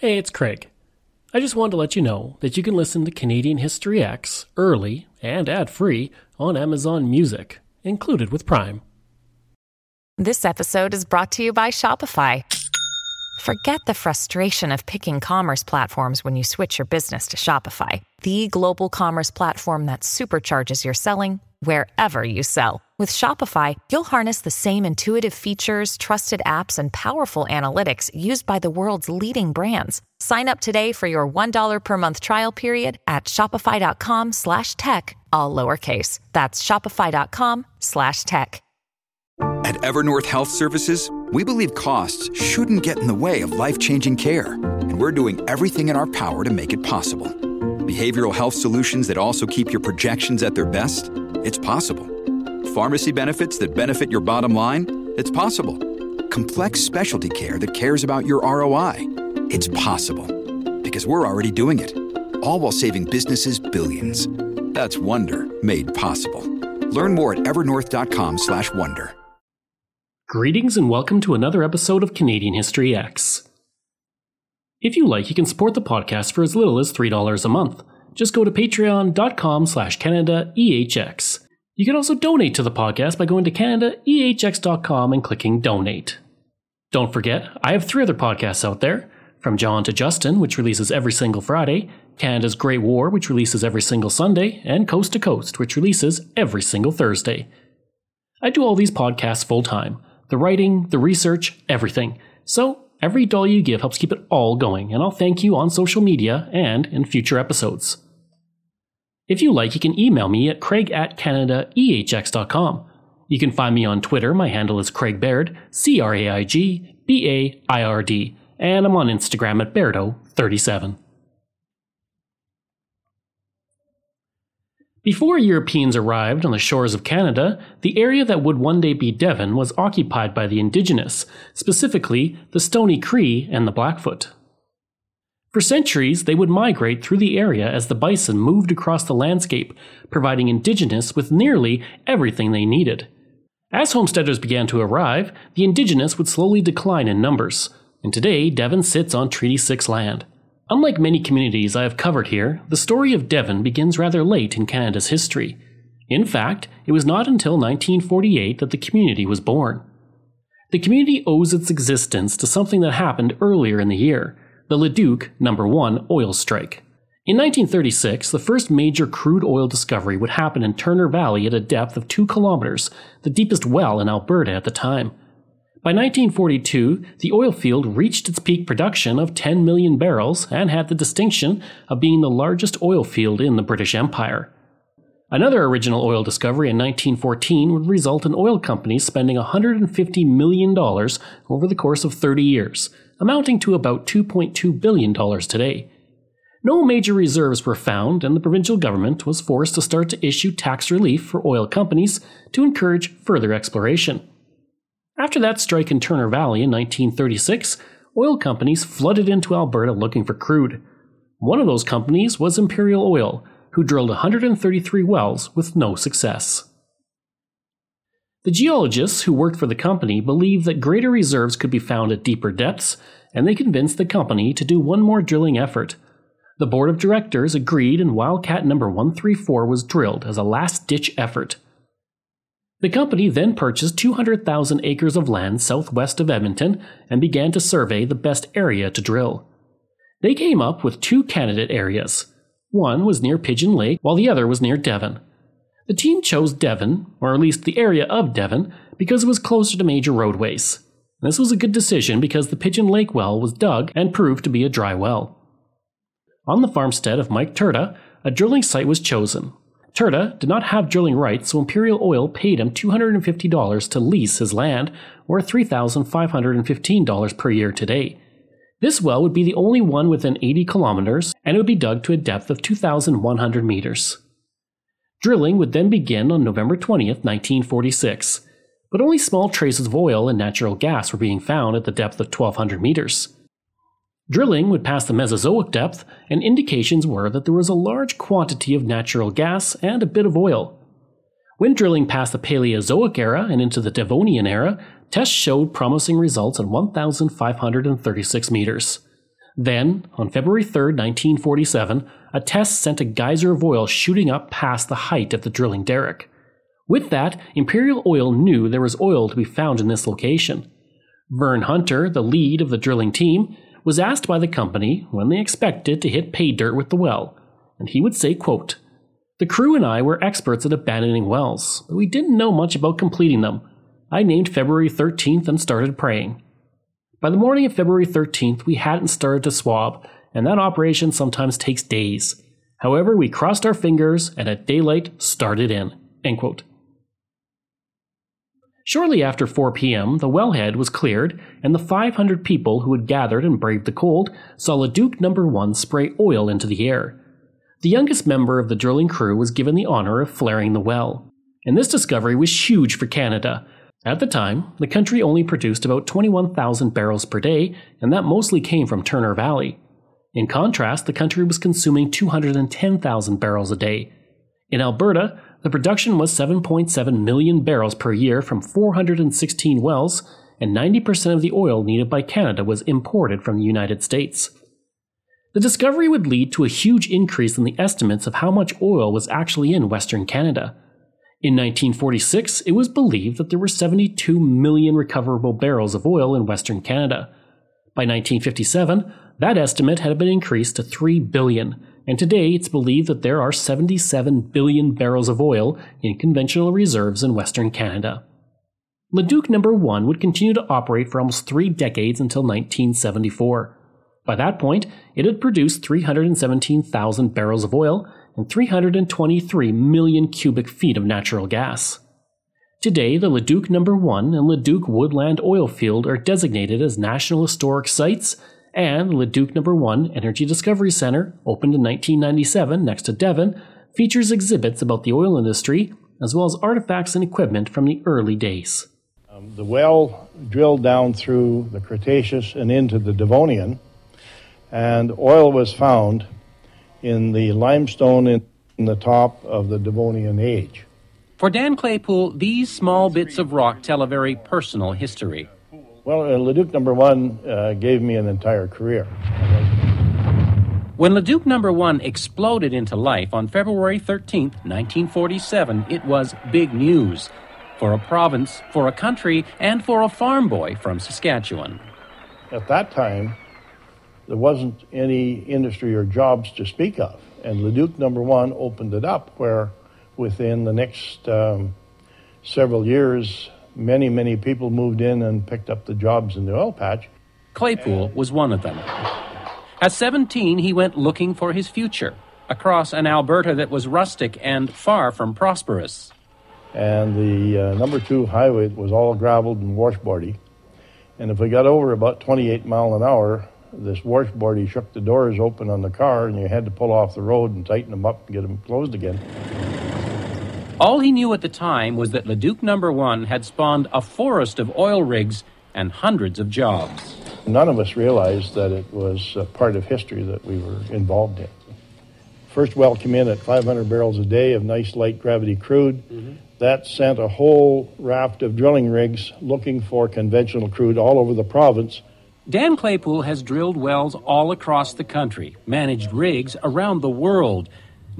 Hey, it's Craig. I just wanted to let you know that you can listen to Canadian History X early and ad free on Amazon Music, included with Prime. This episode is brought to you by Shopify. Forget the frustration of picking commerce platforms when you switch your business to Shopify, the global commerce platform that supercharges your selling wherever you sell. With Shopify, you'll harness the same intuitive features, trusted apps, and powerful analytics used by the world's leading brands. Sign up today for your $1 per month trial period at shopify.com slash tech, all lowercase. That's shopify.com slash tech. At Evernorth Health Services, we believe costs shouldn't get in the way of life-changing care, and we're doing everything in our power to make it possible. Behavioral health solutions that also keep your projections at their best? It's possible. Pharmacy benefits that benefit your bottom line? It's possible. Complex specialty care that cares about your ROI? It's possible. Because we're already doing it. All while saving businesses billions. That's Wonder made possible. Learn more at evernorth.com/wonder. Greetings and welcome to another episode of Canadian History X. If you like, you can support the podcast for as little as $3 a month. Just go to patreon.com slash CanadaEHX. You can also donate to the podcast by going to CanadaEHX.com and clicking donate. Don't forget, I have three other podcasts out there. From John to Justin, which releases every single Friday, Canada's Great War, which releases every single Sunday, and Coast to Coast, which releases every single Thursday. I do all these podcasts full time the writing, the research, everything. So every dollar you give helps keep it all going, and I'll thank you on social media and in future episodes. If you like, you can email me at craig at canadaehx.com. You can find me on Twitter. My handle is Craig Baird, C R A I G B A I R D, and I'm on Instagram at Bairdo37. Before Europeans arrived on the shores of Canada, the area that would one day be Devon was occupied by the Indigenous, specifically the Stoney Cree and the Blackfoot. For centuries, they would migrate through the area as the bison moved across the landscape, providing Indigenous with nearly everything they needed. As homesteaders began to arrive, the Indigenous would slowly decline in numbers, and today Devon sits on Treaty 6 land. Unlike many communities I have covered here, the story of Devon begins rather late in Canada's history. In fact, it was not until 1948 that the community was born. The community owes its existence to something that happened earlier in the year the Leduc No. 1 oil strike. In 1936, the first major crude oil discovery would happen in Turner Valley at a depth of 2 kilometers, the deepest well in Alberta at the time. By 1942, the oil field reached its peak production of 10 million barrels and had the distinction of being the largest oil field in the British Empire. Another original oil discovery in 1914 would result in oil companies spending $150 million over the course of 30 years, amounting to about $2.2 billion today. No major reserves were found, and the provincial government was forced to start to issue tax relief for oil companies to encourage further exploration. After that strike in Turner Valley in 1936, oil companies flooded into Alberta looking for crude. One of those companies was Imperial Oil, who drilled 133 wells with no success. The geologists who worked for the company believed that greater reserves could be found at deeper depths, and they convinced the company to do one more drilling effort. The board of directors agreed, and Wildcat number 134 was drilled as a last ditch effort. The company then purchased 200,000 acres of land southwest of Edmonton and began to survey the best area to drill. They came up with two candidate areas. One was near Pigeon Lake, while the other was near Devon. The team chose Devon, or at least the area of Devon, because it was closer to major roadways. This was a good decision because the Pigeon Lake well was dug and proved to be a dry well. On the farmstead of Mike Turta, a drilling site was chosen, Turta did not have drilling rights, so Imperial Oil paid him $250 to lease his land, or $3,515 per year today. This well would be the only one within 80 kilometers, and it would be dug to a depth of 2,100 meters. Drilling would then begin on November 20, 1946, but only small traces of oil and natural gas were being found at the depth of 1,200 meters. Drilling would pass the Mesozoic depth, and indications were that there was a large quantity of natural gas and a bit of oil. When drilling passed the Paleozoic era and into the Devonian era, tests showed promising results at 1,536 meters. Then, on February 3, 1947, a test sent a geyser of oil shooting up past the height of the drilling derrick. With that, Imperial Oil knew there was oil to be found in this location. Vern Hunter, the lead of the drilling team, was asked by the company when they expected to hit pay dirt with the well, and he would say, quote, The crew and I were experts at abandoning wells, but we didn't know much about completing them. I named February 13th and started praying. By the morning of February 13th, we hadn't started to swab, and that operation sometimes takes days. However, we crossed our fingers and at daylight started in. End quote. Shortly after 4 p.m., the wellhead was cleared, and the 500 people who had gathered and braved the cold saw Leduc Number 1 spray oil into the air. The youngest member of the drilling crew was given the honor of flaring the well. And this discovery was huge for Canada. At the time, the country only produced about 21,000 barrels per day, and that mostly came from Turner Valley. In contrast, the country was consuming 210,000 barrels a day. In Alberta, the production was 7.7 million barrels per year from 416 wells, and 90% of the oil needed by Canada was imported from the United States. The discovery would lead to a huge increase in the estimates of how much oil was actually in Western Canada. In 1946, it was believed that there were 72 million recoverable barrels of oil in Western Canada. By 1957, that estimate had been increased to 3 billion, and today it's believed that there are 77 billion barrels of oil in conventional reserves in Western Canada. Leduc Number 1 would continue to operate for almost three decades until 1974. By that point, it had produced 317,000 barrels of oil and 323 million cubic feet of natural gas. Today, the Leduc Number 1 and Leduc Woodbend Oil Field are designated as National Historic Sites and the Leduc Number 1 Energy Discovery Center, opened in 1997 next to Devon, features exhibits about the oil industry as well as artifacts and equipment from the early days. Um, the well drilled down through the Cretaceous and into the Devonian, and oil was found in the limestone in, in the top of the Devonian age. For Dan Claypool, these small bits of rock tell a very personal history. Well, uh, Leduc number one uh, gave me an entire career. When Leduc number one exploded into life on February 13, 1947, it was big news for a province, for a country, and for a farm boy from Saskatchewan. At that time, there wasn't any industry or jobs to speak of. And Leduc number one opened it up where within the next um, several years, many, many people moved in and picked up the jobs in the oil patch. Claypool was one of them. At 17, he went looking for his future across an Alberta that was rustic and far from prosperous. And the uh, number two highway was all graveled and washboardy. And if we got over about 28 mile an hour, this washboardy shook the doors open on the car, and you had to pull off the road and tighten them up and get them closed again. All he knew at the time was that Leduc Number One had spawned a forest of oil rigs and hundreds of jobs. None of us realized that it was a part of history that we were involved in. First well came in at 500 barrels a day of nice light gravity crude. Mm-hmm. That sent a whole raft of drilling rigs looking for conventional crude all over the province. Dan Claypool has drilled wells all across the country, managed rigs around the world,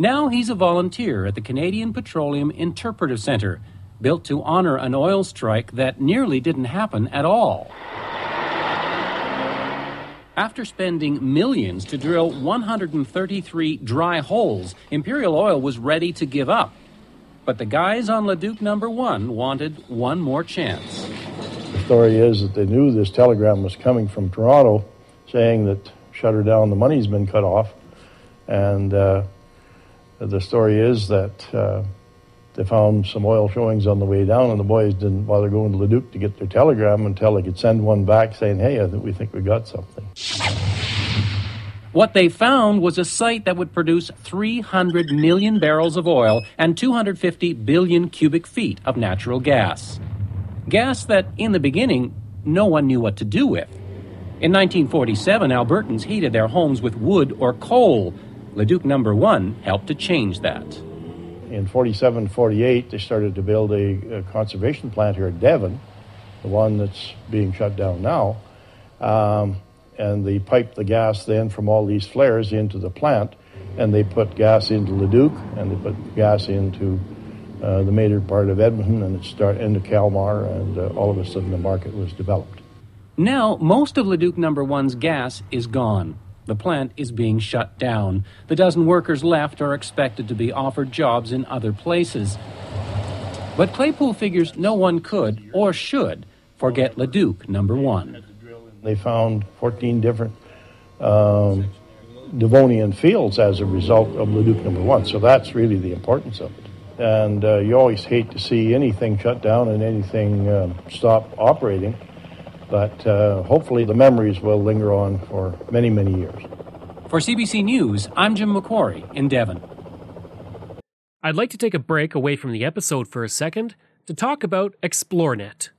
now he's a volunteer at the Canadian Petroleum Interpretive Center, built to honor an oil strike that nearly didn't happen at all. After spending millions to drill 133 dry holes, Imperial Oil was ready to give up. But the guys on Leduc number one wanted one more chance. The story is that they knew this telegram was coming from Toronto saying that shut her down, the money's been cut off. And uh, the story is that uh, they found some oil showings on the way down, and the boys didn't bother going to Leduc to get their telegram until they could send one back saying, "Hey, I think we think we got something." What they found was a site that would produce 300 million barrels of oil and 250 billion cubic feet of natural gas. Gas that, in the beginning, no one knew what to do with. In 1947, Albertans heated their homes with wood or coal Leduc number one helped to change that. In 47, 48, they started to build a, a conservation plant here at Devon, the one that's being shut down now. Um, and they piped the gas then from all these flares into the plant, and they put gas into Leduc, and they put gas into uh, the major part of Edmonton, and it start into Calmar, and uh, all of a sudden the market was developed. Now, most of Leduc Number One's gas is gone. The plant is being shut down. The dozen workers left are expected to be offered jobs in other places. But Claypool figures no one could or should forget Leduc Number One. They found 14 different um, Devonian fields as a result of Leduc Number One. So that's really the importance of it. And uh, you always hate to see anything shut down and anything uh, stop operating. But uh, hopefully the memories will linger on for many, many years. For CBC News, I'm Jim McQuarrie in Devon. I'd like to take a break away from the episode for a second to talk about Xplornet.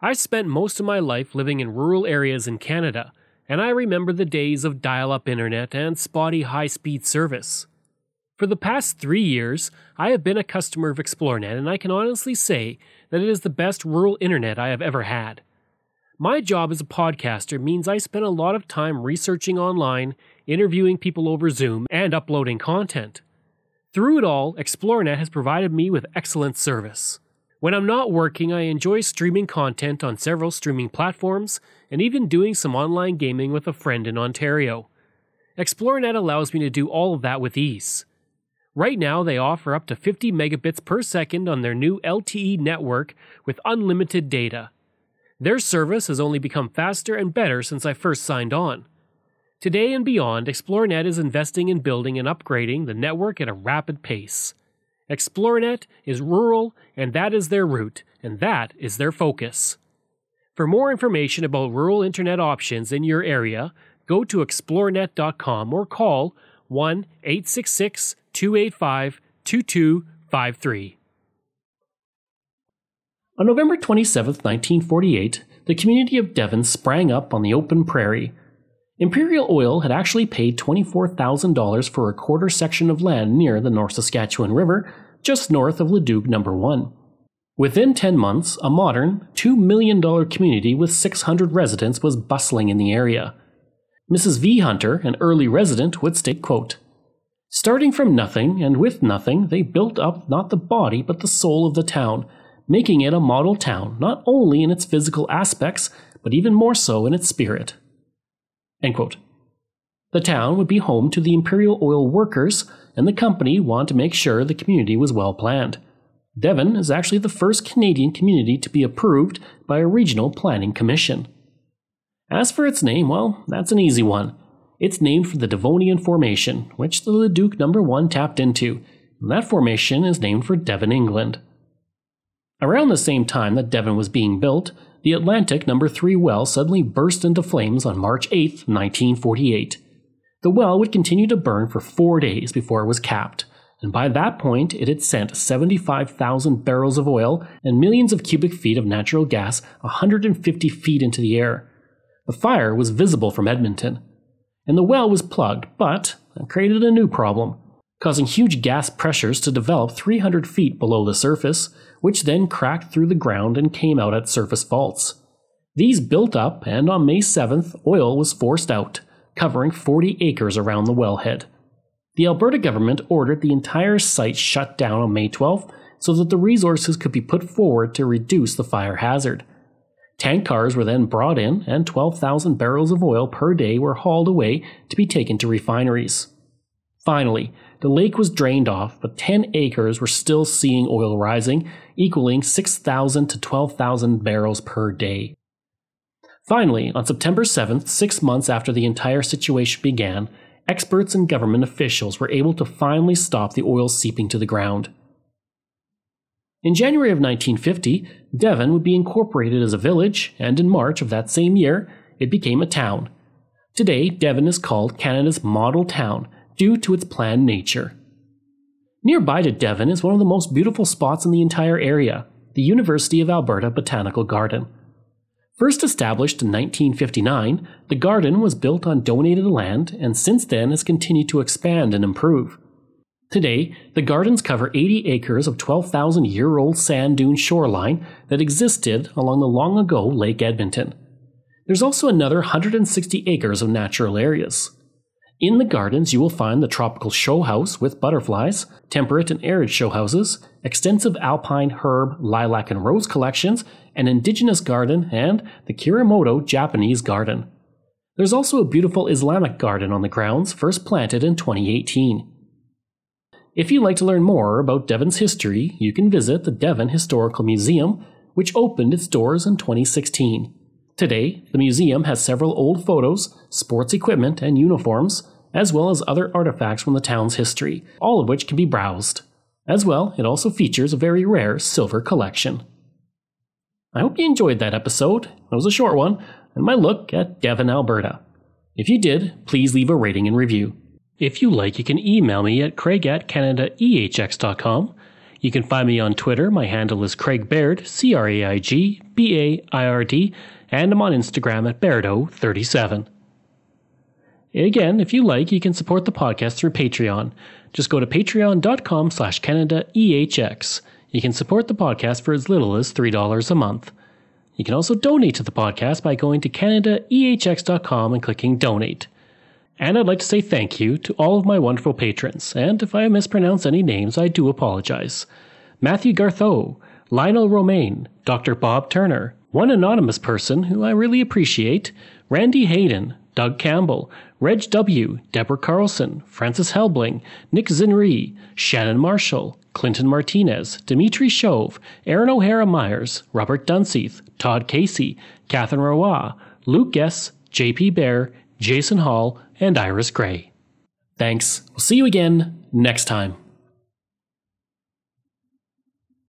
I spent most of my life living in rural areas in Canada, and I remember the days of dial up internet and spotty high speed service. For the past three years, I have been a customer of Xplornet, and I can honestly say that it is the best rural internet I have ever had. My job as a podcaster means I spend a lot of time researching online, interviewing people over Zoom, and uploading content. Through it all, Xplornet has provided me with excellent service. When I'm not working, I enjoy streaming content on several streaming platforms and even doing some online gaming with a friend in Ontario. Xplornet allows me to do all of that with ease. Right now, they offer up to 50 megabits per second on their new LTE network with unlimited data. Their service has only become faster and better since I first signed on. Today and beyond, Xplornet is investing in building and upgrading the network at a rapid pace. Xplornet is rural, and that is their route, and that is their focus. For more information about rural internet options in your area, go to xplornet.com or call 1 866 285 2253. On November 27, 1948, the community of Devon sprang up on the open prairie. Imperial Oil had actually paid $24,000 for a quarter section of land near the North Saskatchewan River, just north of Leduc Number 1. Within 10 months, a modern, $2 million community with 600 residents was bustling in the area. Mrs. V. Hunter, an early resident, would state, quote, Starting from nothing and with nothing, they built up not the body but the soul of the town, making it a model town not only in its physical aspects, but even more so in its spirit. The town would be home to the Imperial Oil workers, and the company wanted to make sure the community was well planned. Devon is actually the first Canadian community to be approved by a regional planning commission. As for its name, well, that's an easy one. It's named for the Devonian Formation, which the Leduc Number 1 tapped into, and that formation is named for Devon, England. Around the same time that Devon was being built, the Atlantic Number 3 well suddenly burst into flames on March 8, 1948. The well would continue to burn for four days before it was capped, and by that point it had sent 75,000 barrels of oil and millions of cubic feet of natural gas 150 feet into the air. The fire was visible from Edmonton, and the well was plugged, but that created a new problem, causing huge gas pressures to develop 300 feet below the surface, which then cracked through the ground and came out at surface faults. These built up, and on May 7th, oil was forced out, covering 40 acres around the wellhead. The Alberta government ordered the entire site shut down on May 12th so that the resources could be put forward to reduce the fire hazard. Tank cars were then brought in, and 12,000 barrels of oil per day were hauled away to be taken to refineries. Finally, the lake was drained off, but 10 acres were still seeing oil rising, equaling 6,000 to 12,000 barrels per day. Finally, on September 7th, six months after the entire situation began, experts and government officials were able to finally stop the oil seeping to the ground. In January of 1950, Devon would be incorporated as a village, and in March of that same year, it became a town. Today, Devon is called Canada's model town due to its planned nature. Nearby to Devon is one of the most beautiful spots in the entire area, the University of Alberta Botanical Garden. First established in 1959, the garden was built on donated land and since then has continued to expand and improve. Today, the gardens cover 80 acres of 12,000 year old sand dune shoreline that existed along the long ago Lake Edmonton. There's also another 160 acres of natural areas. In the gardens, you will find the tropical show house with butterflies, temperate and arid show houses, extensive alpine herb, lilac, and rose collections, an indigenous garden, and the Kurimoto Japanese garden. There's also a beautiful Islamic garden on the grounds, first planted in 2018. If you'd like to learn more about Devon's history, you can visit the Devon Historical Museum, which opened its doors in 2016. Today, the museum has several old photos, sports equipment, and uniforms, as well as other artifacts from the town's history, all of which can be browsed. As well, it also features a very rare silver collection. I hope you enjoyed that episode. It was a short one, and my look at Devon, Alberta. If you did, please leave a rating and review. If you like, you can email me at craig at canadaehx.com. You can find me on Twitter. My handle is Craig Baird, C R A I G B A I R D, and I'm on Instagram at Bairdo37. Again, if you like, you can support the podcast through Patreon. Just go to patreon.com slash CanadaEHX. You can support the podcast for as little as $3 a month. You can also donate to the podcast by going to CanadaEHX.com and clicking Donate. And I'd like to say thank you to all of my wonderful patrons, and if I mispronounce any names, I do apologize. Matthew Gartho, Lionel Romaine, Dr. Bob Turner, one anonymous person who I really appreciate, Randy Hayden, Doug Campbell, Reg W., Deborah Carlson, Francis Helbling, Nick Zinri, Shannon Marshall, Clinton Martinez, Dimitri Shove, Aaron O'Hara Myers, Robert Dunseith, Todd Casey, Catherine Roy, Luke Guess, JP Bear, Jason Hall, and Iris Gray. Thanks. We'll see you again next time.